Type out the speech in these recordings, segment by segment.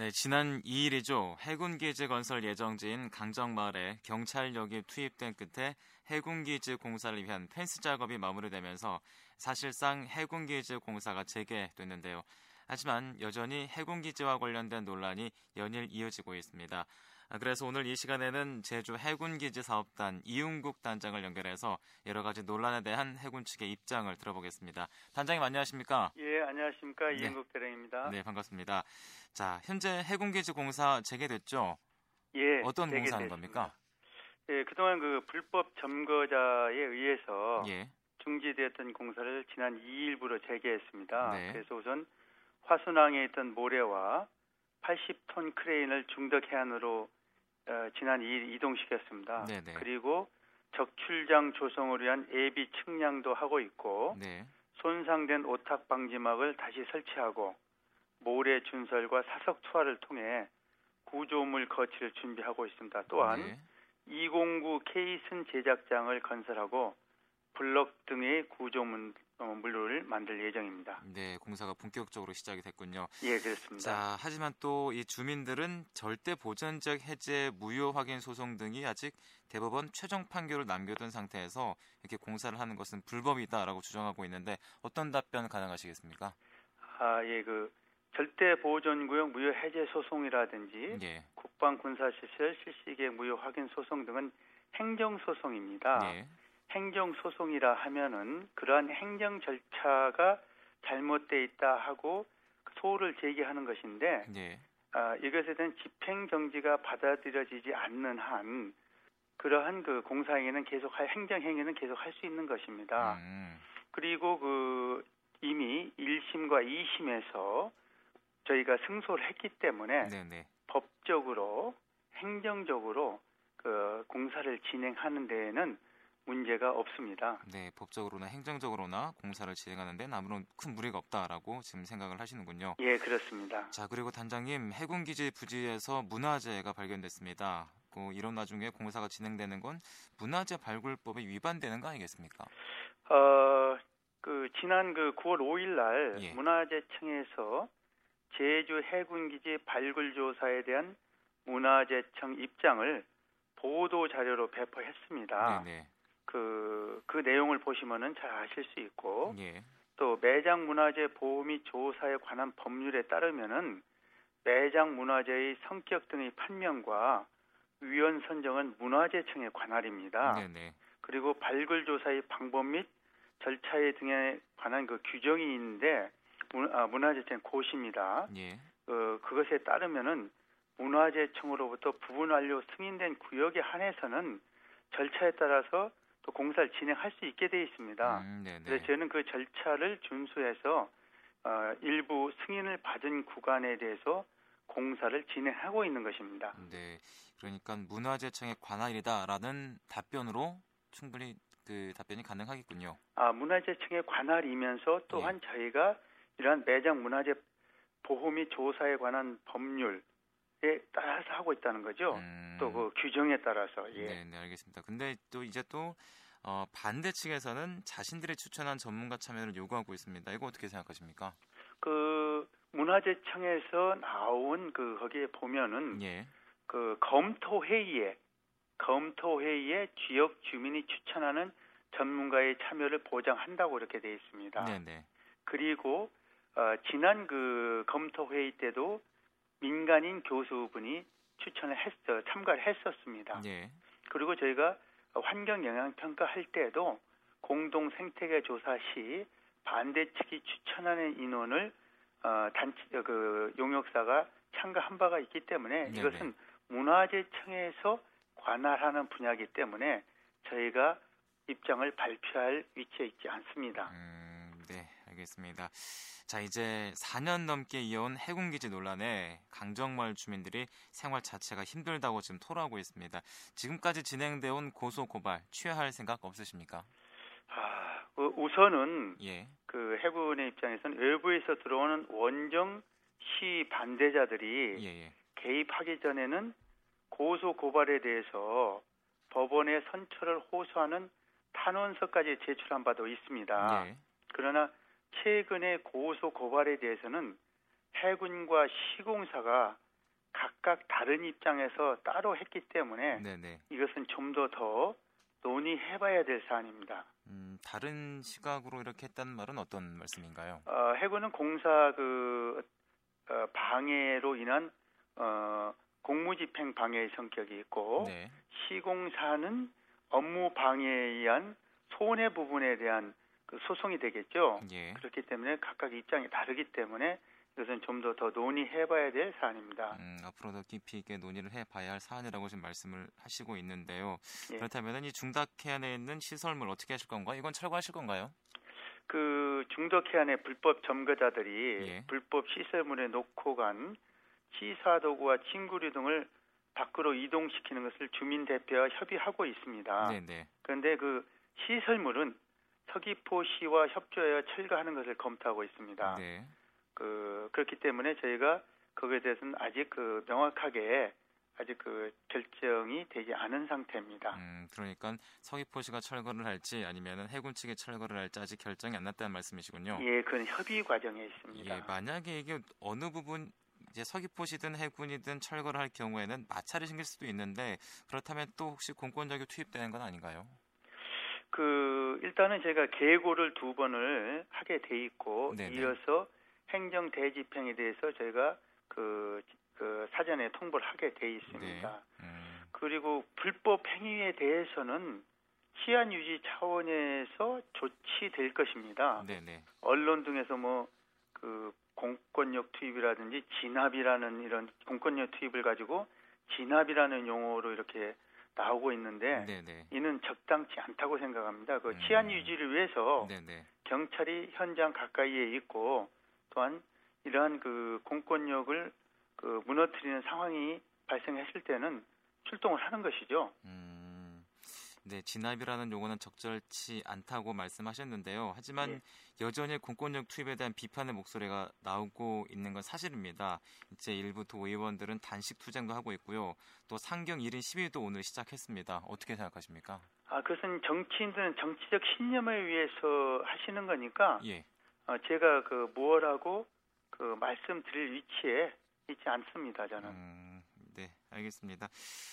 네, 지난 2일이죠. 해군기지 건설 예정지인 강정마을에 경찰력이 투입된 끝에 해군기지 공사를 위한 펜스 작업이 마무리되면서 사실상 해군기지 공사가 재개됐는데요. 하지만 여전히 해군기지와 관련된 논란이 연일 이어지고 있습니다. 아, 그래서 오늘 이 시간에는 제주 해군기지 사업단 이웅국 단장을 연결해서 여러 가지 논란에 대한 해군 측의 입장을 들어보겠습니다. 단장님 안녕하십니까? 예, 안녕하십니까? 네. 이웅국 대령입니다. 네, 반갑습니다. 자, 현재 해군기지 공사 재개됐죠? 예. 어떤 공사하는 겁니까? 예, 그동안 그 불법 점거자에 의해서 예. 중지되었던 공사를 지난 2일부로 재개했습니다. 네. 그래서 우선 화순항에 있던 모래와 80톤 크레인을 중덕 해안으로 어, 지난 2일 이동시켰습니다. 네네. 그리고 적출장 조성을 위한 예비 측량도 하고 있고 네. 손상된 오탁 방지막을 다시 설치하고 모래 준설과 사석 투하를 통해 구조물 거치를 준비하고 있습니다. 또한 네. 209 케이슨 제작장을 건설하고 블럭 등의 구조물 을 만들 예정입니다. 네, 공사가 본격적으로 시작이 됐군요. 예, 그렇습니다. 자, 하지만 또 이 주민들은 절대 보전적 해제 무효 확인 소송 등이 아직 대법원 최종 판결을 남겨둔 상태에서 이렇게 공사를 하는 것은 불법이다라고 주장하고 있는데 어떤 답변 가능하시겠습니까? 아, 예, 그 절대 보존구역 무효 해제 소송이라든지 예. 국방 군사 시설 실시계 무효 확인 소송 등은 행정 소송입니다. 예. 행정 소송이라 하면은 그러한 행정 절차가 잘못돼 있다 하고 소를 제기하는 것인데 예. 아, 이것에 대한 집행 정지가 받아들여지지 않는 한 그러한 그 공사 행위는 계속 할 행정 행위는 계속 할 수 있는 것입니다. 음. 그리고 그 이미 1심과 2심에서 저희가 승소를 했기 때문에 네, 네. 법적으로 행정적으로 그 공사를 진행하는 데에는 문제가 없습니다. 네, 법적으로나 행정적으로나 공사를 진행하는 데는 아무런 큰 무리가 없다라고 지금 생각을 하시는군요. 예, 그렇습니다. 자, 그리고 단장님, 해군 기지 부지에서 문화재가 발견됐습니다. 그 이런 나중에 공사가 진행되는 건 문화재 발굴법에 위반되는 거 아니겠습니까? 어, 그 지난 그 9월 5일 날 예. 문화재청에서 제주 해군 기지 발굴 조사에 대한 문화재청 입장을 보도 자료로 배포했습니다. 네, 그, 그 내용을 보시면은 잘 아실 수 있고, 네. 예. 또 매장 문화재 보호 및 조사에 관한 법률에 따르면은 매장 문화재의 성격 등의 판명과 위원 선정은 문화재청의 관할입니다. 네, 네. 그리고 발굴 조사의 방법 및 절차에 등에 관한 그 규정이 있는데 문, 아, 문화재청 고시입니다. 예. 어, 그것에 따르면은 문화재청으로부터 부분 완료 승인된 구역에 한해서는 절차에 따라서 또 공사를 진행할 수 있게 되어 있습니다. 음, 네, 네. 그래서 저는 그 절차를 준수해서 어, 일부 승인을 받은 구간에 대해서 공사를 진행하고 있는 것입니다. 네. 그러니까 문화재청의 관할이다라는 답변으로 충분히 그 답변이 가능하겠군요. 아, 문화재청의 관할이면서 또한 저희가 이러한 매장 문화재 보호 및 조사에 관한 법률 에 따라서 하고 있다는 거죠. 음, 또그 규정에 따라서 예. 네, 네, 알겠습니다. 근데 또 이제 또 어, 반대 측에서는 자신들이 추천한 전문가 참여를 요구하고 있습니다. 이거 어떻게 생각하십니까? 그 문화재청에서 나온 그 거기에 보면은 예. 그 검토 회의에 검토 회의에 지역 주민이 추천하는 전문가의 참여를 보장한다고 이렇게 돼 있습니다. 네, 네. 그리고 어, 지난 그 검토 회의 때도 민간인 교수분이 추천을 했어 참가를 했었습니다. 예. 그리고 저희가 환경 영향 평가 할 때도 공동 생태계 조사 시 반대 측이 추천하는 인원을 어, 단체 그 용역사가 참가한 바가 있기 때문에 네네. 이것은 문화재청에서 관할하는 분야이기 때문에 저희가 입장을 발표할 위치에 있지 않습니다. 음, 네, 알겠습니다. 자, 이제 4년 넘게 이어온 해군기지 논란에 강정마을 주민들이 생활 자체가 힘들다고 지금 토로하고 있습니다. 지금까지 진행되어 온 고소 고발 취하할 생각 없으십니까? 아, 그 우선은 예. 그 해군의 입장에서는 외부에서 들어오는 원정 시 반대자들이 예, 예. 개입하기 전에는 고소 고발에 대해서 법원에 선처를 호소하는 탄원서까지 제출한 바도 있습니다. 예. 그러나 최근의 고소 고발에 대해서는 해군과 시공사가 각각 다른 입장에서 따로 했기 때문에 네네. 이것은 좀더더 논의해봐야 될 사안입니다. 음, 다른 시각으로 이렇게 했다는 말은 어떤 말씀인가요? 어, 해군은 공사 그 어, 방해로 인한 어, 공무집행 방해의 성격이 있고 네. 시공사는 업무 방해에 의한 손해 부분에 대한 그 소송이 되겠죠. 예. 그렇기 때문에 각각 입장이 다르기 때문에 이것은 좀 더 더 논의해봐야 될 사안입니다. 음, 앞으로도 깊이 있게 논의를 해봐야 할 사안이라고 지금 말씀을 하시고 있는데요. 예. 그렇다면 이 중닭해안에 있는 시설물 어떻게 하실 건가요? 이건 철거하실 건가요? 그 중덕해안의 불법 점거자들이 예. 불법 시설물에 놓고 간 시사도구와 친구류 등을 밖으로 이동시키는 것을 주민 대표와 협의하고 있습니다. 네네. 그런데 그 시설물은 서귀포시와 협조하여 철거하는 것을 검토하고 있습니다. 네. 그 그렇기 때문에 저희가 거기에 대해서는 아직 그 명확하게 아직 그 결정이 되지 않은 상태입니다. 음, 그러니까 서귀포시가 철거를 할지 아니면 해군 측이 철거를 할지 아직 결정이 안 났다는 말씀이시군요. 예, 그건 협의 과정에 있습니다. 예, 만약에 이게 어느 부분 이제 서귀포시든 해군이든 철거를 할 경우에는 마찰이 생길 수도 있는데 그렇다면 또 혹시 공권력이 투입되는 건 아닌가요? 그 일단은 제가 계고를 두 번을 하게 돼 있고 네네. 이어서 행정 대집행에 대해서 저희가 그, 그 사전에 통보를 하게 돼 있습니다. 음, 그리고 불법 행위에 대해서는 시안 유지 차원에서 조치될 것입니다. 네네. 언론 등에서 뭐 그 공권력 투입이라든지 진압이라는 이런 공권력 투입을 가지고 진압이라는 용어로 이렇게 나오고 있는데 네네. 이는 적당치 않다고 생각합니다. 그 음. 치안 유지를 위해서 네네. 경찰이 현장 가까이에 있고 또한 이러한 그 공권력을 그 무너뜨리는 상황이 발생했을 때는 출동을 하는 것이죠. 음, 네, 진압이라는 용어는 적절치 않다고 말씀하셨는데요. 하지만 예. 여전히 공권력 투입에 대한 비판의 목소리가 나오고 있는 건 사실입니다. 이제 일부 도의원들은 단식 투쟁도 하고 있고요. 또 상경 1인 시위도 오늘 시작했습니다. 어떻게 생각하십니까? 아 그것은 정치인들은 정치적 신념을 위해서 하시는 거니까 예, 어, 제가 그 무엇하고 그 말씀드릴 위치에 있지 않습니다. 저는. 음, 네, 알겠습니다.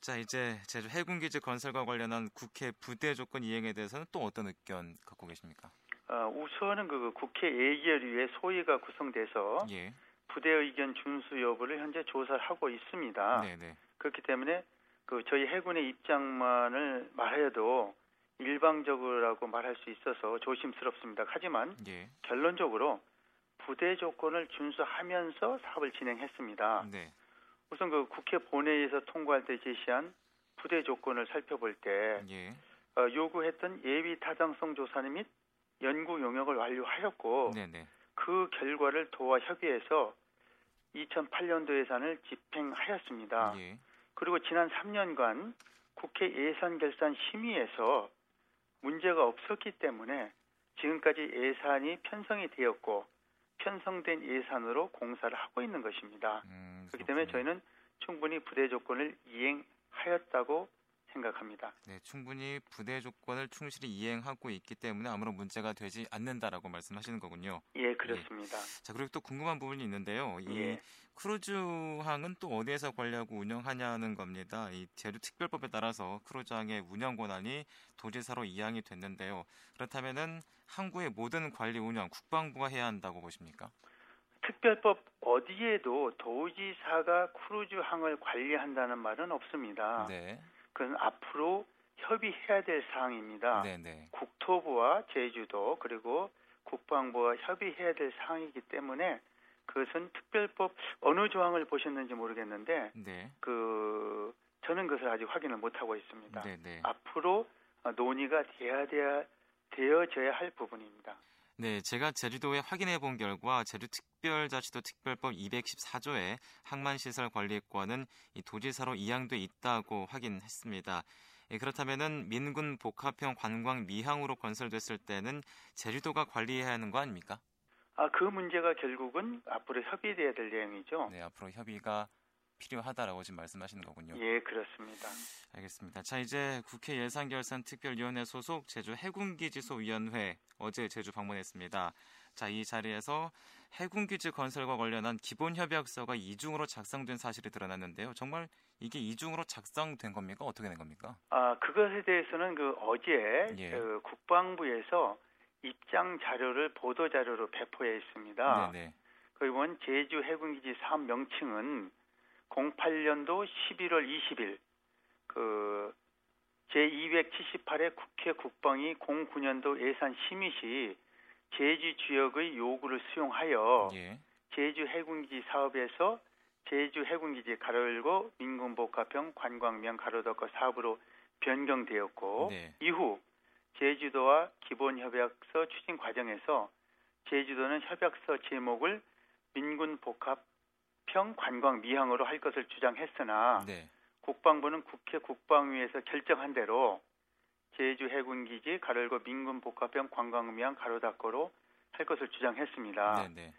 자, 이제 제주 해군기지 건설과 관련한 국회 부대 조건 이행에 대해서는 또 어떤 의견 갖고 계십니까? 어, 우선은 그 국회 예결위에 소위가 구성돼서 예, 부대 의견 준수 여부를 현재 조사를 하고 있습니다. 네, 네, 그렇기 때문에 그 저희 해군의 입장만을 말해도 일방적으로라고 말할 수 있어서 조심스럽습니다. 하지만 예, 결론적으로 부대 조건을 준수하면서 사업을 진행했습니다. 네, 우선 그 국회 본회의에서 통과할 때 제시한 부대 조건을 살펴볼 때 예, 어, 요구했던 예비 타당성 조사 및 연구 용역을 완료하였고 네, 네, 그 결과를 도와 협의해서 2008년도 예산을 집행하였습니다. 예, 그리고 지난 3년간 국회 예산 결산 심의에서 문제가 없었기 때문에 지금까지 예산이 편성이 되었고 편성된 예산으로 공사를 하고 있는 것입니다. 음, 그렇기 때문에. 저희는 충분히 부대 조건을 이행하였다고 생각합니다. 네, 충분히 부대 조건을 충실히 이행하고 있기 때문에 아무런 문제가 되지 않는다라고 말씀하시는 거군요. 예, 그렇습니다. 자, 그리고 또 궁금한 부분이 있는데요. 이 예. 크루즈항은 또 어디에서 관리하고 운영하냐는 겁니다. 이 제주 특별법에 따라서 크루즈항의 운영 권한이 도지사로 이양이 됐는데요. 그렇다면은 항구의 모든 관리 운영 국방부가 해야 한다고 보십니까? 특별법 어디에도 도지사가 크루즈 항을 관리한다는 말은 없습니다. 네, 그건 앞으로 협의해야 될 사항입니다. 네, 네, 국토부와 제주도 그리고 국방부와 협의해야 될 사항이기 때문에 그것은 특별법 어느 조항을 보셨는지 모르겠는데 네, 그 저는 그것을 아직 확인을 못 하고 있습니다. 네, 네. 앞으로 논의가 돼야 돼야 되어져야 할 부분입니다. 네, 제가 제주도에 확인해 본 결과 제주특별자치도 특별법 214조에 항만시설 관리권은 이 도지사로 이양돼 있다고 확인했습니다. 예, 그렇다면은 민군 복합형 관광 미항으로 건설됐을 때는 제주도가 관리해야 하는 거 아닙니까? 아, 그 문제가 결국은 앞으로 협의돼야 될 내용이죠. 네, 앞으로 협의가 필요하다라고 지금 말씀하시는 거군요. 예, 그렇습니다. 알겠습니다. 자, 이제 국회 예산결산 특별위원회 소속 제주 해군기지소위원회 어제 제주 방문했습니다. 자, 이 자리에서 해군기지 건설과 관련한 기본 협약서가 이중으로 작성된 사실이 드러났는데요. 정말 이게 이중으로 작성된 겁니까? 어떻게 된 겁니까? 아, 그것에 대해서는 그 어제 예. 그 국방부에서 입장 자료를 보도 자료로 배포했습니다. 네네. 그 이번 제주 해군기지 사업 명칭은 08년도 11월 20일 그 제278회 국회 국방위 09년도 예산 심의 시 제주 지역의 요구를 수용하여 예. 제주 해군기지 사업에서 제주 해군기지 가로 열고 민군복합형 관광명 가로 닫고 사업으로 변경되었고 네. 이후 제주도와 기본협약서 추진 과정에서 제주도는 협약서 제목을 민군복합 형 관광 미항으로 할 것을 주장했으나 네. 국방부는 국회 국방위에서 결정한 대로 제주 해군기지 가로 열고 민군 복합형 관광미항 가로 닫고로 할 것을 주장했습니다. 네네.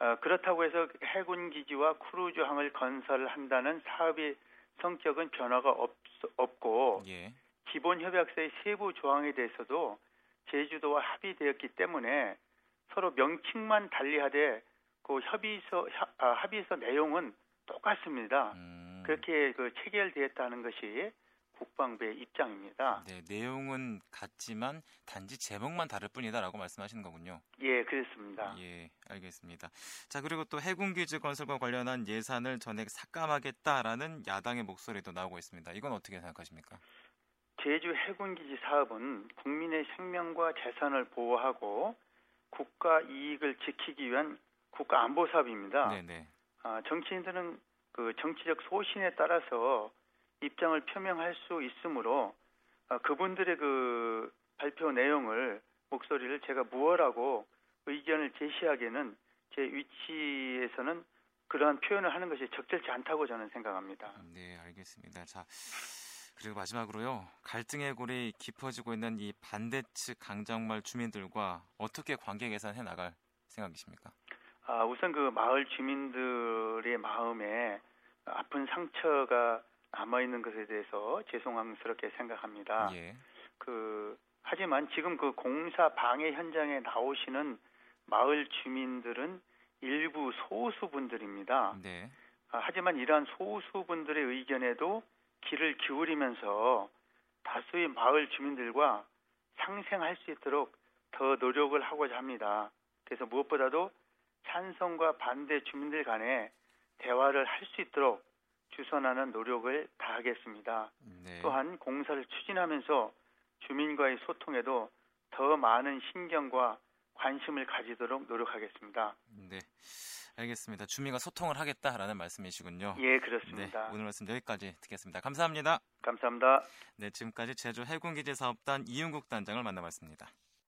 어, 그렇다고 해서 해군 기지와 크루즈항을 건설한다는 사업의 성격은 변화가 없, 없고 예. 기본 협약서의 세부 조항에 대해서도 제주도와 합의되었기 때문에 서로 명칭만 달리하되 그 협의서 협- 아, 합의서 내용은 똑같습니다. 음. 그렇게 그 체결되었다는 것이 국방부의 입장입니다. 네, 내용은 같지만 단지 제목만 다를 뿐이다라고 말씀하시는 거군요. 예, 그렇습니다. 예, 알겠습니다. 자, 그리고 또 해군 기지 건설과 관련한 예산을 전액 삭감하겠다라는 야당의 목소리도 나오고 있습니다. 이건 어떻게 생각하십니까? 제주 해군 기지 사업은 국민의 생명과 재산을 보호하고 국가 이익을 지키기 위한 국가 안보 사업입니다. 네네. 아, 정치인들은 그 정치적 소신에 따라서 입장을 표명할 수 있으므로 아, 그분들의 그 발표 내용을 목소리를 제가 무엇라고 의견을 제시하기에는 제 위치에서는 그러한 표현을 하는 것이 적절치 않다고 저는 생각합니다. 네, 알겠습니다. 자, 그리고 마지막으로요. 갈등의 골이 깊어지고 있는 이 반대 측 강정말 주민들과 어떻게 관계 개선해 나갈 생각이십니까? 아, 우선 그 마을 주민들의 마음에 아픈 상처가 남아 있는 것에 대해서 죄송스럽게 생각합니다. 예. 그 하지만 지금 그 공사 방해 현장에 나오시는 마을 주민들은 일부 소수분들입니다. 네. 아, 하지만 이러한 소수분들의 의견에도 귀를 기울이면서 다수의 마을 주민들과 상생할 수 있도록 더 노력을 하고자 합니다. 그래서 무엇보다도 찬성과 반대 주민들 간에 대화를 할 수 있도록 주선하는 노력을 다하겠습니다. 네. 또한 공사를 추진하면서 주민과의 소통에도 더 많은 신경과 관심을 가지도록 노력하겠습니다. 네. 알겠습니다. 주민과 소통을 하겠다라는 말씀이시군요. 예, 네. 그렇습니다. 오늘 말씀 여기까지 듣겠습니다. 감사합니다. 감사합니다. 네, 지금까지 제주 해군기지 사업단 이윤국 단장을 만나봤습니다.